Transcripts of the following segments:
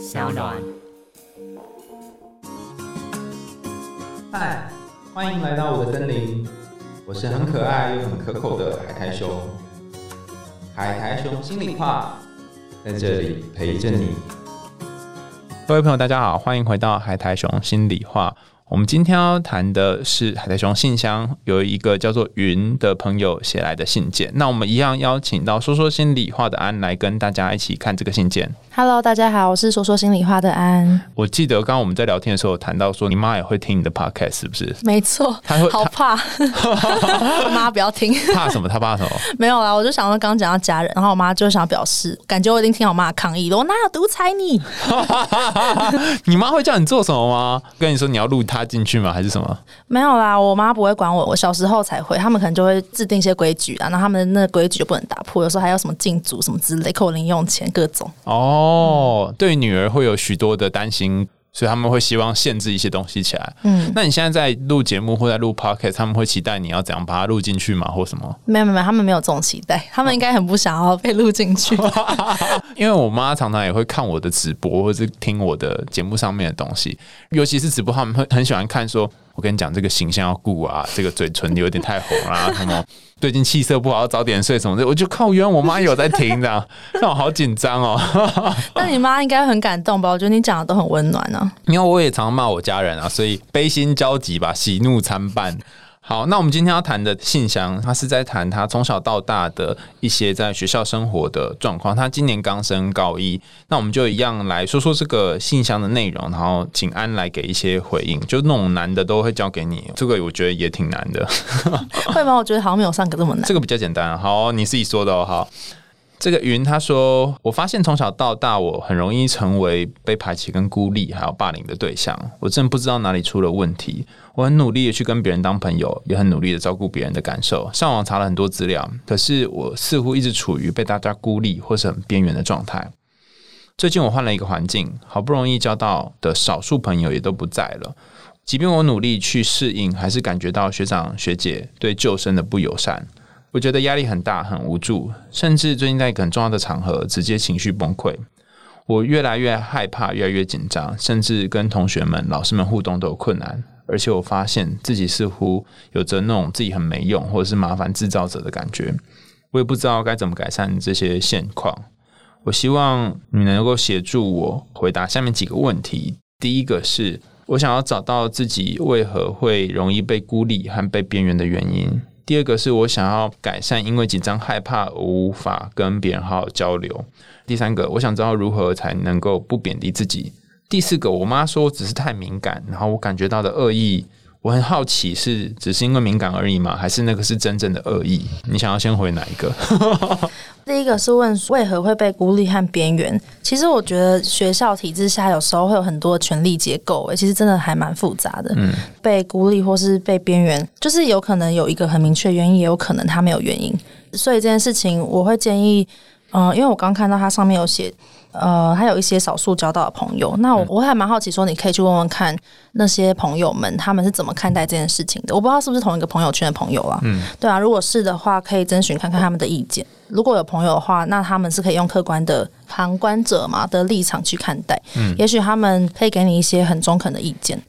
小暖。嗨，欢迎来到我的森林，我是很可爱又很可口的海苔熊。海苔熊心里话，在这里陪着你。各位朋友，大家好，欢迎回到海苔熊心里话。我们今天要谈的是海苔熊信箱有一个叫做云的朋友写来的信件。那我们一样邀请到说说心里话的安来跟大家一起看这个信件。Hello，大家好，我是说说心里话的安。我记得刚刚我们在聊天的时候有谈到说，你妈也会听你的 podcast 是不是？没错，她会好怕，我 妈不要听。怕什么？她怕什么？没有啦，我就想说刚刚讲到家人，然后我妈就想表示，感觉我已经听我妈的抗议了，我哪有独裁你？你妈会叫你做什么吗？跟你说你要录她进去吗？还是什么？没有啦，我妈不会管我，我小时候才会，他们可能就会制定一些规矩啊，那他们那规矩就不能打破，有时候还有什么禁足什么之类，扣零用钱各种。哦，对女儿会有许多的担心，所以他们会希望限制一些东西起来。嗯，那你现在在录节目或在录 podcast，他们会期待你要怎样把它录进去吗？或什么？没有没有，没有他们没有这种期待，他们应该很不想要被录进去。因为我妈常常也会看我的直播，或是听我的节目上面的东西，尤其是直播，他们会很喜欢看说。我跟你讲，这个形象要顾啊，这个嘴唇有点太红啊、什么最近气色不好，要早点睡什么的。我就靠，原来我妈有在听这样，让我好紧张哦。那你妈应该很感动吧？我觉得你讲的都很温暖啊。因为我也常骂我家人啊，所以悲心交集吧，喜怒参半。好，那我们今天要谈的信箱，他是在谈他从小到大的一些在学校生活的状况。他今年刚升高一，那我们就一样来说说这个信箱的内容，然后请安来给一些回应。就那种难的都会交给你，这个我觉得也挺难的。会吗？我觉得好像没有上个这么难。这个比较简单。好，你自己说的哦。好，这个云他说，我发现从小到大，我很容易成为被排挤、跟孤立，还有霸凌的对象。我真不知道哪里出了问题。我很努力的去跟别人当朋友，也很努力的照顾别人的感受。上网查了很多资料，可是我似乎一直处于被大家孤立或是很边缘的状态。最近我换了一个环境，好不容易交到的少数朋友也都不在了。即便我努力去适应，还是感觉到学长学姐对旧生的不友善。我觉得压力很大，很无助，甚至最近在一个很重要的场合，直接情绪崩溃。我越来越害怕，越来越紧张，甚至跟同学们、老师们互动都有困难。而且我发现自己似乎有着那种自己很没用，或者是麻烦制造者的感觉。我也不知道该怎么改善这些现况。我希望你能够协助我回答下面几个问题。第一个是我想要找到自己为何会容易被孤立和被边缘的原因。第二个是我想要改善因为紧张害怕无法跟别人好好交流。第三个，我想知道如何才能够不贬低自己。第四个，我妈说我只是太敏感，然后我感觉到的恶意，我很好奇是只是因为敏感而已吗？还是那个是真正的恶意？你想要先回哪一个？第一个是问为何会被孤立和边缘。其实我觉得学校体制下有时候会有很多权力结构，诶，其实真的还蛮复杂的。嗯，被孤立或是被边缘，就是有可能有一个很明确原因，也有可能他没有原因。所以这件事情，我会建议，嗯、因为我刚看到它上面有写。呃，还有一些少数交到的朋友，那我我还蛮好奇，说你可以去问问看那些朋友们他们是怎么看待这件事情的。我不知道是不是同一个朋友圈的朋友啊，嗯，对啊，如果是的话，可以征询看看他们的意见。如果有朋友的话，那他们是可以用客观的旁观者嘛的立场去看待，嗯，也许他们可以给你一些很中肯的意见。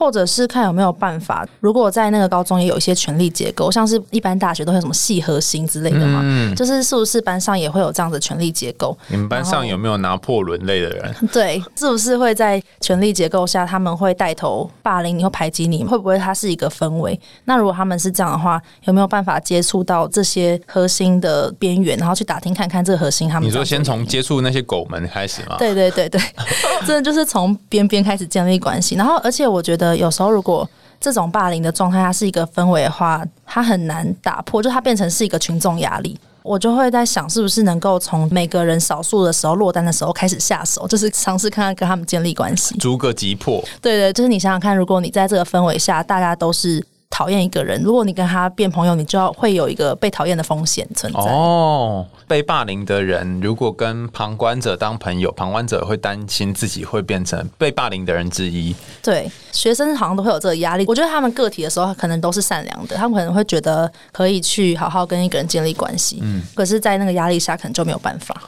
或者是看有没有办法，如果在那个高中也有一些权力结构，像是一般大学都会有什么系核心之类的嘛，嗯就是是不是班上也会有这样的权力结构？你们班上有没有拿破仑类的人？对，是不是会在权力结构下，他们会带头霸凌你或排挤你？会不会它是一个氛围？那如果他们是这样的话，有没有办法接触到这些核心的边缘，然后去打听看看这个核心他们？你说先从接触那些狗们开始吗？对对对对，真的就是从边边开始建立关系。然后，而且我觉得有时候如果这种霸凌的状态，它是一个氛围的话，它很难打破，就它变成是一个群众压力。我就会在想，是不是能够从每个人少数的时候落单的时候开始下手，就是尝试看看跟他们建立关系。逐个击破。对对，就是你想想看，如果你在这个氛围下，大家都是讨厌一个人，如果你跟他变朋友，你就要会有一个被讨厌的风险存在。哦，被霸凌的人如果跟旁观者当朋友，旁观者会担心自己会变成被霸凌的人之一。对，学生好像都会有这个压力。我觉得他们个体的时候，可能都是善良的，他们可能会觉得可以去好好跟一个人建立关系。嗯，可是，在那个压力下，可能就没有办法。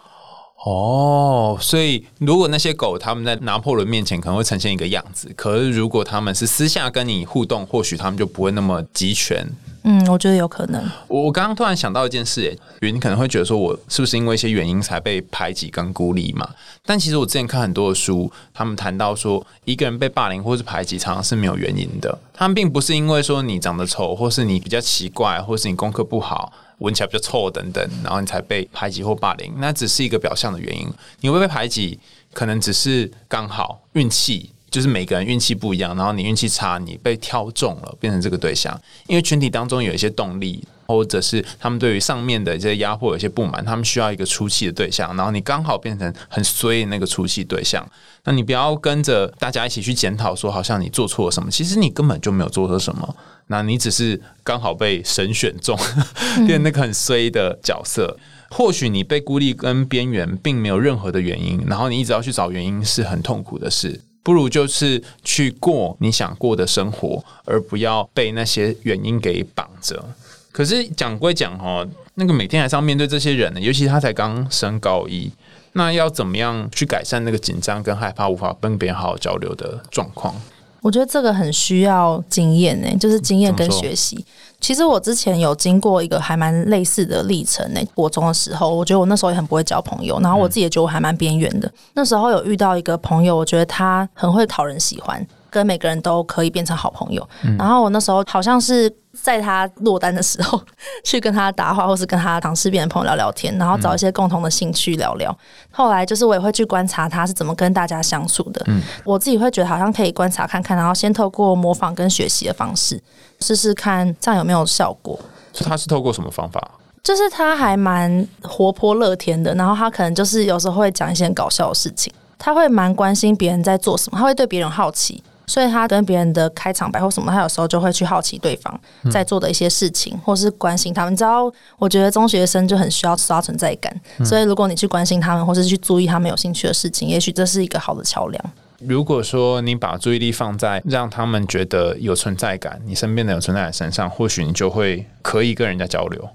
哦，所以如果那些狗他们在拿破仑面前可能会呈现一个样子，可是如果他们是私下跟你互动，或许他们就不会那么集权。嗯，我觉得有可能。我我刚刚突然想到一件事，诶，你可能会觉得说我是不是因为一些原因才被排挤跟孤立嘛？但其实我之前看很多的书，他们谈到说一个人被霸凌或是排挤，常常是没有原因的。他们并不是因为说你长得丑，或是你比较奇怪，或是你功课不好，闻起来比较臭等等，然后你才被排挤或霸凌，那只是一个表象的原因。你会被排挤，可能只是刚好运气。就是每个人运气不一样，然后你运气差，你被挑中了，变成这个对象。因为群体当中有一些动力，或者是他们对于上面的一些压迫有些不满，他们需要一个出气的对象，然后你刚好变成很衰的那个出气对象。那你不要跟着大家一起去检讨，说好像你做错了什么，其实你根本就没有做错什么。那你只是刚好被神选中，变那个很衰的角色。或许你被孤立跟边缘，并没有任何的原因，然后你一直要去找原因，是很痛苦的事。不如就是去过你想过的生活，而不要被那些原因给绑着。可是讲归讲哈，那个每天还是要面对这些人呢，尤其他才刚升高一，那要怎么样去改善那个紧张跟害怕无法跟别人好好交流的状况？我觉得这个很需要经验呢，就是经验跟学习。其实我之前有经过一个还蛮类似的历程呢。国中的时候，我觉得我那时候也很不会交朋友，然后我自己也觉得我还蛮边缘的。那时候有遇到一个朋友，我觉得他很会讨人喜欢。跟每个人都可以变成好朋友，然后我那时候好像是在他落单的时候去跟他搭话，或是跟他尝试变成朋友聊聊天，然后找一些共同的兴趣聊聊。后来就是我也会去观察他是怎么跟大家相处的，嗯我自己会觉得好像可以观察看看，然后先透过模仿跟学习的方式试试看这样有没有效果。他是透过什么方法？就是他还蛮活泼乐天的，然后他可能就是有时候会讲一些搞笑的事情，他会蛮关心别人在做什么，他会对别人好奇。所以他跟别人的开场白或什么，他有时候就会去好奇对方在做的一些事情，或是关心他们。你知道，我觉得中学生就很需要刷存在感，所以如果你去关心他们，或是去注意他们有兴趣的事情，也许这是一个好的桥梁。如果说你把注意力放在让他们觉得有存在感，你身边的有存在感身上，或许你就会可以跟人家交流。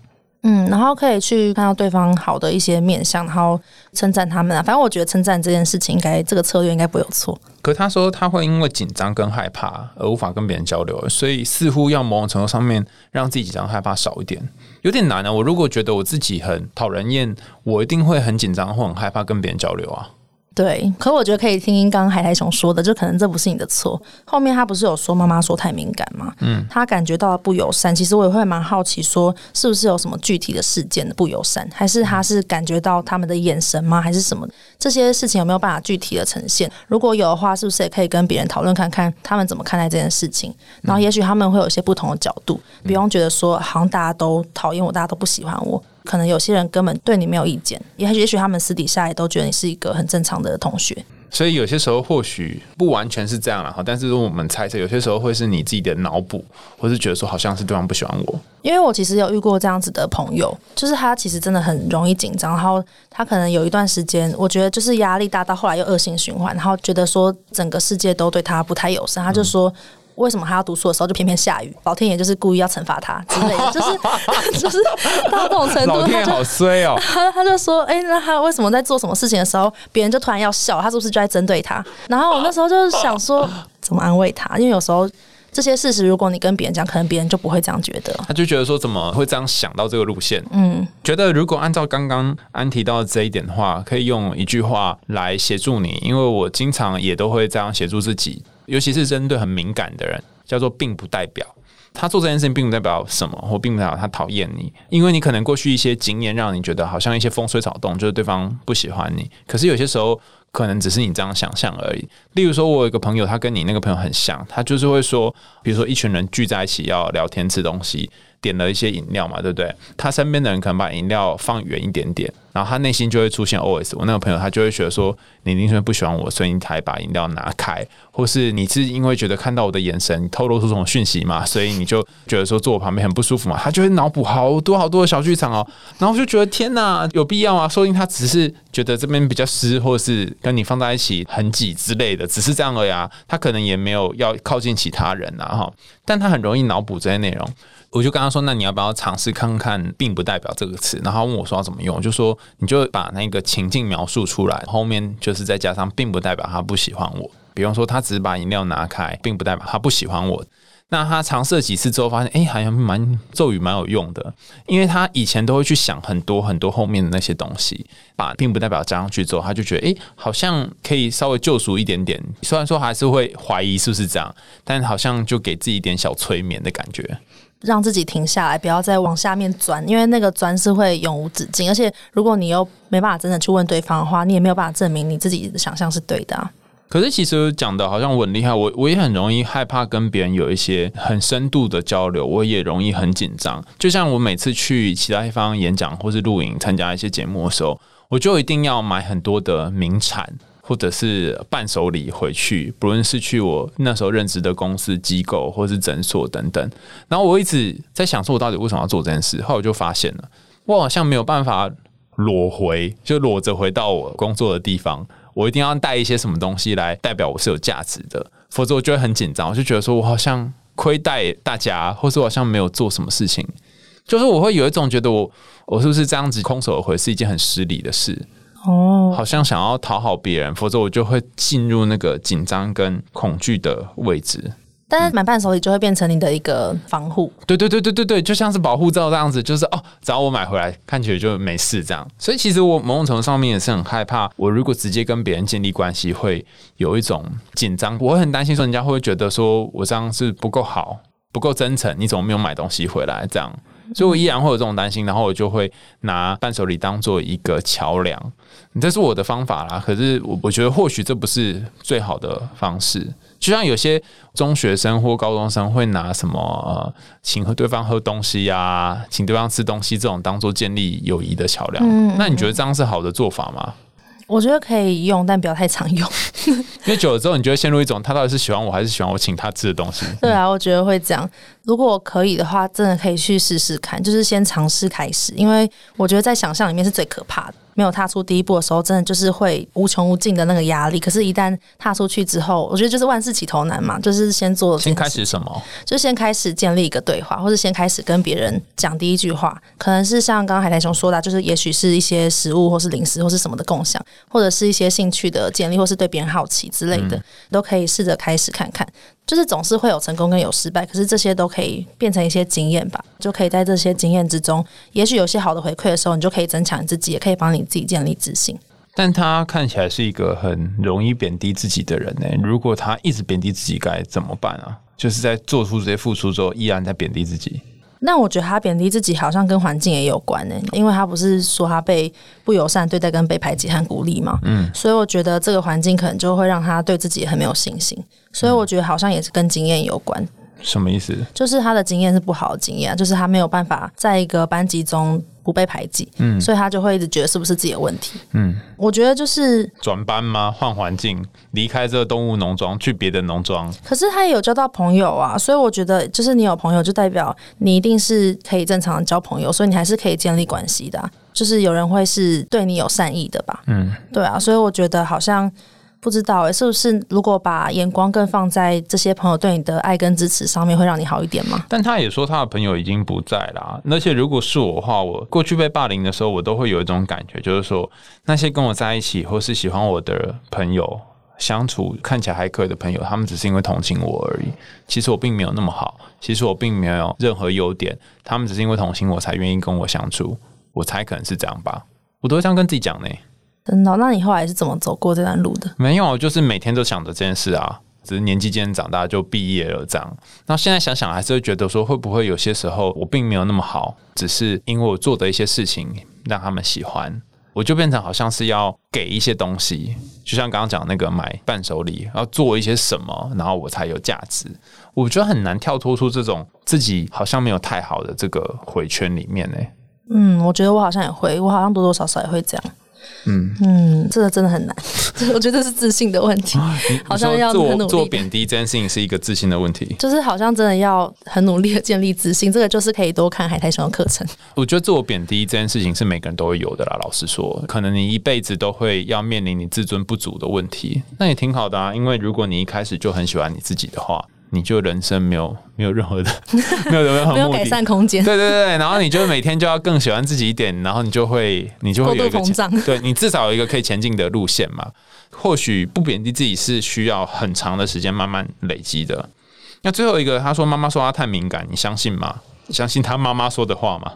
嗯，然后可以去看到对方好的一些面相，然后称赞他们啊。反正我觉得称赞这件事情，应该这个策略应该不会有错。可他说他会因为紧张跟害怕而无法跟别人交流，所以似乎要某种程度上面让自己紧张害怕少一点，有点难啊。我如果觉得我自己很讨人厌，我一定会很紧张或很害怕跟别人交流啊。对，可我觉得可以听听刚刚海苔熊说的，就可能这不是你的错。后面他不是有说妈妈说太敏感吗？嗯，他感觉到不友善。其实我也会蛮好奇，说是不是有什么具体的事件的不友善，还是他是感觉到他们的眼神吗？还是什么？这些事情有没有办法具体的呈现？如果有的话，是不是也可以跟别人讨论看看，他们怎么看待这件事情？然后也许他们会有一些不同的角度，不用觉得说好像大家都讨厌我，大家都不喜欢我。可能有些人根本对你没有意见，也也许他们私底下也都觉得你是一个很正常的同学。所以有些时候或许不完全是这样了哈，但是如果我们猜测，有些时候会是你自己的脑补，或是觉得说好像是对方不喜欢我。因为我其实有遇过这样子的朋友，就是他其实真的很容易紧张，然后他可能有一段时间，我觉得就是压力大到后来又恶性循环，然后觉得说整个世界都对他不太友善，他就说。为什么他要读书的时候就偏偏下雨？老天爷就是故意要惩罚他之类的，就是 就是到这种程度，老天好衰哦。他他就说：“哎，那他为什么在做什么事情的时候，别人就突然要笑？他是不是就在针对他？”然后我那时候就想说，怎么安慰他？因为有时候这些事实，如果你跟别人讲，可能别人就不会这样觉得。他就觉得说，怎么会这样想到这个路线？嗯，觉得如果按照刚刚安提到这一点的话，可以用一句话来协助你，因为我经常也都会这样协助自己。尤其是针对很敏感的人，叫做并不代表他做这件事情并不代表什么，或并不代表他讨厌你，因为你可能过去一些经验让你觉得好像一些风吹草动，就是对方不喜欢你。可是有些时候可能只是你这样想象而已。例如说，我有一个朋友，他跟你那个朋友很像，他就是会说，比如说一群人聚在一起要聊天吃东西，点了一些饮料嘛，对不对？他身边的人可能把饮料放远一点点。然后他内心就会出现 OS，我那个朋友他就会觉得说，你因为不喜欢我，所以你才把饮料拿开，或是你是因为觉得看到我的眼神透露出这种讯息嘛，所以你就觉得说坐我旁边很不舒服嘛，他就会脑补好多好多的小剧场哦，然后就觉得天哪，有必要啊？说不定他只是觉得这边比较湿，或者是跟你放在一起很挤之类的，只是这样而已啊，他可能也没有要靠近其他人啊哈，但他很容易脑补这些内容。我就跟他说：“那你要不要尝试看看，并不代表这个词？”然后问我说要怎么用，就说你就把那个情境描述出来，后面就是再加上，并不代表他不喜欢我。比方说，他只是把饮料拿开，并不代表他不喜欢我。那他尝试了几次之后，发现哎，好像蛮咒语蛮有用的，因为他以前都会去想很多很多后面的那些东西，把并不代表加上去之后，他就觉得哎，好像可以稍微救赎一点点。虽然说还是会怀疑是不是这样，但好像就给自己一点小催眠的感觉，让自己停下来，不要再往下面钻，因为那个钻是会永无止境。而且如果你又没办法真的去问对方的话，你也没有办法证明你自己的想象是对的。可是其实讲的好像我很厉害，我我也很容易害怕跟别人有一些很深度的交流，我也容易很紧张。就像我每次去其他地方演讲或是录影、参加一些节目的时候，我就一定要买很多的名产或者是伴手礼回去，不论是去我那时候任职的公司、机构或是诊所等等。然后我一直在想，说我到底为什么要做这件事？后来我就发现了，我好像没有办法裸回，就裸着回到我工作的地方。我一定要带一些什么东西来代表我是有价值的，否则我就会很紧张。我就觉得说我好像亏待大家，或者我好像没有做什么事情，就是我会有一种觉得我我是不是这样子空手回是一件很失礼的事哦，好像想要讨好别人，否则我就会进入那个紧张跟恐惧的位置。但是买伴手礼就会变成你的一个防护，对对对对对对，就像是保护罩这样子，就是哦，只要我买回来看起来就没事这样。所以其实我某种程度上面也是很害怕，我如果直接跟别人建立关系，会有一种紧张，我会很担心说人家会不会觉得说我这样是不够好、不够真诚，你怎么没有买东西回来这样？所以我依然会有这种担心，然后我就会拿伴手礼当做一个桥梁，这是我的方法啦。可是我我觉得或许这不是最好的方式。就像有些中学生或高中生会拿什么请和对方喝东西呀，请对方吃东西这种当做建立友谊的桥梁，那你觉得这样是好的做法吗？我觉得可以用，但不要太常用，因为久了之后，你就会陷入一种他到底是喜欢我还是喜欢我请他吃的东西。对啊，我觉得会这样。如果可以的话，真的可以去试试看，就是先尝试开始，因为我觉得在想象里面是最可怕的。没有踏出第一步的时候，真的就是会无穷无尽的那个压力。可是，一旦踏出去之后，我觉得就是万事起头难嘛，就是先做。先开始什么？就先开始建立一个对话，或者先开始跟别人讲第一句话。可能是像刚刚海苔熊说的，就是也许是一些食物，或是零食，或是什么的共享，或者是一些兴趣的建立，或是对别人好奇之类的，都可以试着开始看看。就是总是会有成功跟有失败，可是这些都可以变成一些经验吧，就可以在这些经验之中，也许有些好的回馈的时候，你就可以增强你自己，也可以帮你自己建立自信。但他看起来是一个很容易贬低自己的人呢。如果他一直贬低自己，该怎么办啊？就是在做出这些付出之后，依然在贬低自己。那我觉得他贬低自己，好像跟环境也有关呢，因为他不是说他被不友善对待、跟被排挤和孤立嘛，嗯，所以我觉得这个环境可能就会让他对自己很没有信心，所以我觉得好像也是跟经验有关。什么意思？就是他的经验是不好的经验，就是他没有办法在一个班级中不被排挤，嗯，所以他就会一直觉得是不是自己的问题，嗯，我觉得就是转班吗？换环境，离开这个动物农庄去别的农庄。可是他也有交到朋友啊，所以我觉得就是你有朋友，就代表你一定是可以正常交朋友，所以你还是可以建立关系的，就是有人会是对你有善意的吧，嗯，对啊，所以我觉得好像。不知道哎，是不是如果把眼光更放在这些朋友对你的爱跟支持上面，会让你好一点吗？但他也说他的朋友已经不在了，而且如果是我的话，我过去被霸凌的时候，我都会有一种感觉，就是说那些跟我在一起或是喜欢我的朋友，相处看起来还可以的朋友，他们只是因为同情我而已。其实我并没有那么好，其实我并没有任何优点，他们只是因为同情我才愿意跟我相处。我猜可能是这样吧，我都会这样跟自己讲呢。真的？那你后来是怎么走过这段路的？没有，就是每天都想着这件事啊。只是年纪渐渐长大就毕业了这样。那现在想想，还是会觉得说，会不会有些时候我并没有那么好，只是因为我做的一些事情让他们喜欢，我就变成好像是要给一些东西，就像刚刚讲那个买伴手礼，要做一些什么，然后我才有价值。我觉得很难跳脱出这种自己好像没有太好的这个回圈里面呢。嗯，我觉得我好像也会，我好像多多少少也会这样。嗯嗯，这个真的很难，我觉得是自信的问题，好像要很努力。做贬低这件事情是一个自信的问题，就是好像真的要很努力的建立自信。这个就是可以多看海苔熊的课程。我觉得自我贬低这件事情是每个人都会有的啦。老实说，可能你一辈子都会要面临你自尊不足的问题，那也挺好的啊。因为如果你一开始就很喜欢你自己的话，你就人生没有 没有任何的 没有任何没有改善空间。对对对，然后你就每天就要更喜欢自己一点，然后你就会你就会有一个膨胀，对你至少有一个可以前进的路线嘛。或许不贬低自己是需要很长的时间慢慢累积的。那最后一个，他说妈妈说他太敏感，你相信吗？相信他妈妈说的话吗？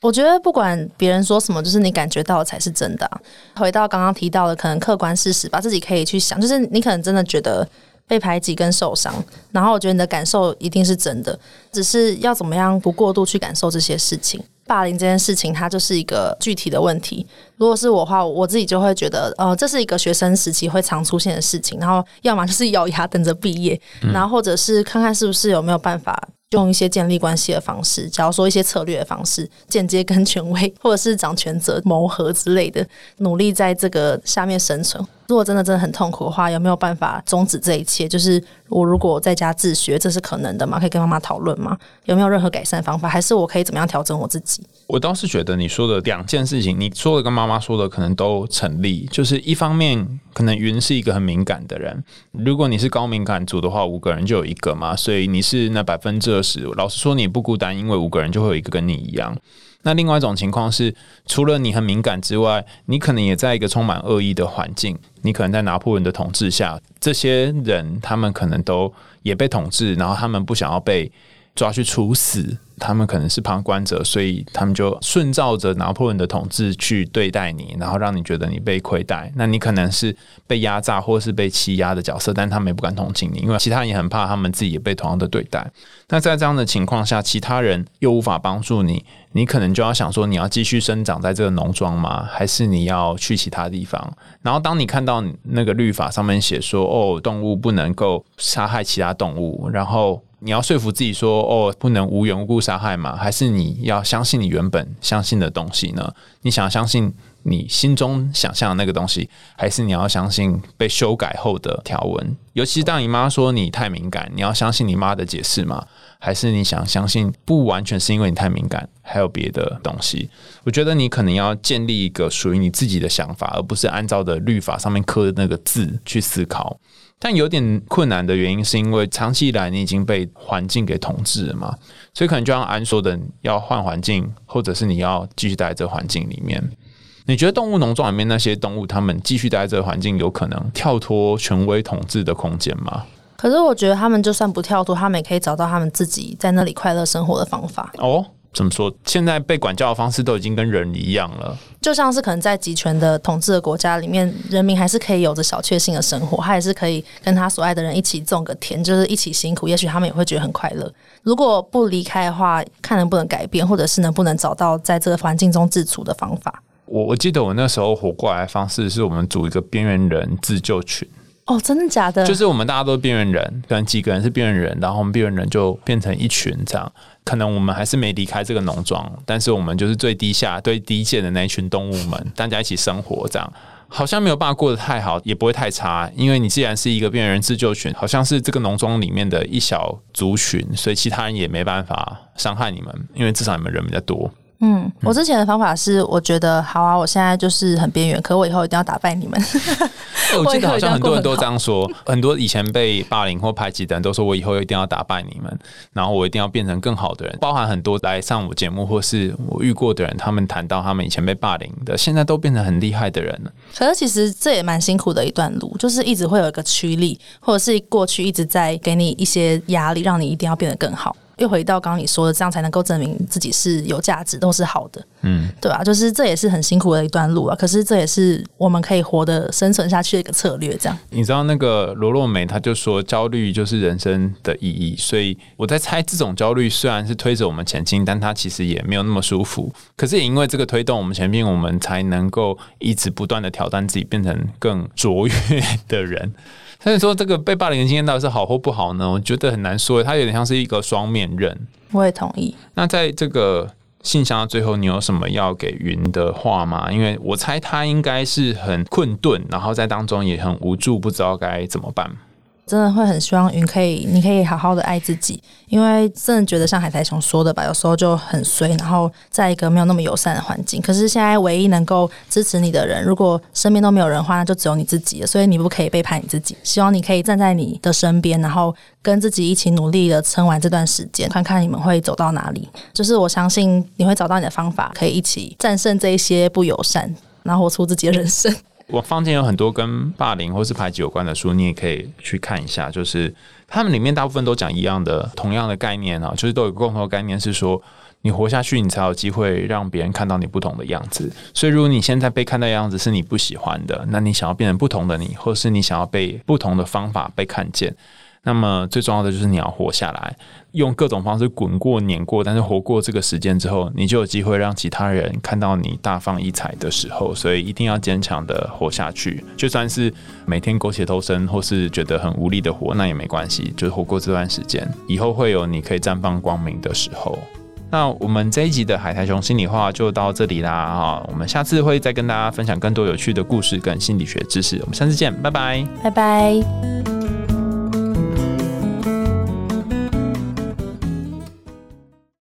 我觉得不管别人说什么，就是你感觉到的才是真的。回到刚刚提到的，可能客观事实吧，自己可以去想，就是你可能真的觉得被排挤跟受伤，然后我觉得你的感受一定是真的，只是要怎么样不过度去感受这些事情。霸凌这件事情，它就是一个具体的问题。如果是我的话，我自己就会觉得，呃，这是一个学生时期会常出现的事情。然后，要么就是咬牙等着毕业，然后或者是看看是不是有没有办法用一些建立关系的方式，假如说一些策略的方式，间接跟权威或者是掌权者谋合之类的，努力在这个下面生存。如果真的真的很痛苦的话，有没有办法终止这一切？就是我如果在家自学，这是可能的吗？可以跟妈妈讨论吗？有没有任何改善方法？还是我可以怎么样调整我自己？我倒是觉得你说的两件事情，你说的跟妈妈说的可能都成立。就是一方面，可能云是一个很敏感的人，如果你是高敏感族的话，五个人就有一个嘛，所以你是那百分之二十。老实说，你不孤单，因为五个人就会有一个跟你一样。那另外一种情况是，除了你很敏感之外，你可能也在一个充满恶意的环境。你可能在拿破仑的统治下，这些人他们可能都也被统治，然后他们不想要被抓去处死。他们可能是旁观者，所以他们就顺照着拿破仑的统治去对待你，然后让你觉得你被亏待。那你可能是被压榨或是被欺压的角色，但他们也不敢同情你，因为其他人也很怕他们自己也被同样的对待。那在这样的情况下，其他人又无法帮助你，你可能就要想说：你要继续生长在这个农庄吗？还是你要去其他地方？然后当你看到那个律法上面写说：哦，动物不能够杀害其他动物，然后。你要说服自己说哦，不能无缘无故杀害嘛？还是你要相信你原本相信的东西呢？你想相信你心中想象的那个东西，还是你要相信被修改后的条文？尤其当你妈说你太敏感，你要相信你妈的解释吗？还是你想相信不完全是因为你太敏感，还有别的东西？我觉得你可能要建立一个属于你自己的想法，而不是按照的律法上面刻的那个字去思考。但有点困难的原因，是因为长期以来你已经被环境给统治了嘛，所以可能就像安说的，要换环境，或者是你要继续待在这环境里面。你觉得动物农庄里面那些动物，它们继续待在这个环境，有可能跳脱权威统治的空间吗？可是我觉得他们就算不跳脱，他们也可以找到他们自己在那里快乐生活的方法。哦。怎么说？现在被管教的方式都已经跟人一样了，就像是可能在集权的统治的国家里面，人民还是可以有着小确幸的生活，他也是可以跟他所爱的人一起种个田，就是一起辛苦，也许他们也会觉得很快乐。如果不离开的话，看能不能改变，或者是能不能找到在这个环境中自处的方法。我我记得我那时候活过来的方式是我们组一个边缘人自救群。哦，真的假的？就是我们大家都是边缘人，可能几个人是边缘人，然后我们边缘人就变成一群这样。可能我们还是没离开这个农庄，但是我们就是最低下、最低贱的那一群动物们，大家一起生活这样，好像没有办法过得太好，也不会太差。因为你既然是一个边缘人自救群，好像是这个农庄里面的一小族群，所以其他人也没办法伤害你们，因为至少你们人比较多。嗯，我之前的方法是，我觉得好啊，我现在就是很边缘，可我以后一定要打败你们。我记得好像很多人都这样说，很多以前被霸凌或排挤的人都说，我以后一定要打败你们，然后我一定要变成更好的人。包含很多来上我节目或是我遇过的人，他们谈到他们以前被霸凌的，现在都变成很厉害的人了。可是其实这也蛮辛苦的一段路，就是一直会有一个驱力，或者是过去一直在给你一些压力，让你一定要变得更好。又回到刚刚你说的，这样才能够证明自己是有价值，都是好的，嗯，对吧？就是这也是很辛苦的一段路啊。可是这也是我们可以活得生存下去的一个策略。这样，你知道那个罗洛美他就说，焦虑就是人生的意义。所以我在猜，这种焦虑虽然是推着我们前进，但它其实也没有那么舒服。可是也因为这个推动我们前进，我们才能够一直不断的挑战自己，变成更卓越的人。所以说，这个被霸凌的经验到底是好或不好呢？我觉得很难说，它有点像是一个双面刃。我也同意。那在这个信箱的最后，你有什么要给云的话吗？因为我猜他应该是很困顿，然后在当中也很无助，不知道该怎么办。真的会很希望云可以，你可以好好的爱自己，因为真的觉得像海苔熊说的吧，有时候就很衰，然后在一个没有那么友善的环境。可是现在唯一能够支持你的人，如果身边都没有人的话，那就只有你自己了。所以你不可以背叛你自己。希望你可以站在你的身边，然后跟自己一起努力的撑完这段时间，看看你们会走到哪里。就是我相信你会找到你的方法，可以一起战胜这一些不友善，然后活出自己的人生。我坊间有很多跟霸凌或是排挤有关的书，你也可以去看一下。就是他们里面大部分都讲一样的、同样的概念啊，就是都有共同的概念，是说你活下去，你才有机会让别人看到你不同的样子。所以，如果你现在被看到的样子是你不喜欢的，那你想要变成不同的你，或是你想要被不同的方法被看见。那么最重要的就是你要活下来，用各种方式滚过、碾过，但是活过这个时间之后，你就有机会让其他人看到你大放异彩的时候。所以一定要坚强的活下去，就算是每天苟且偷生，或是觉得很无力的活，那也没关系，就活过这段时间，以后会有你可以绽放光明的时候。那我们这一集的海苔熊心里话就到这里啦哈，我们下次会再跟大家分享更多有趣的故事跟心理学知识，我们下次见，拜拜，拜拜。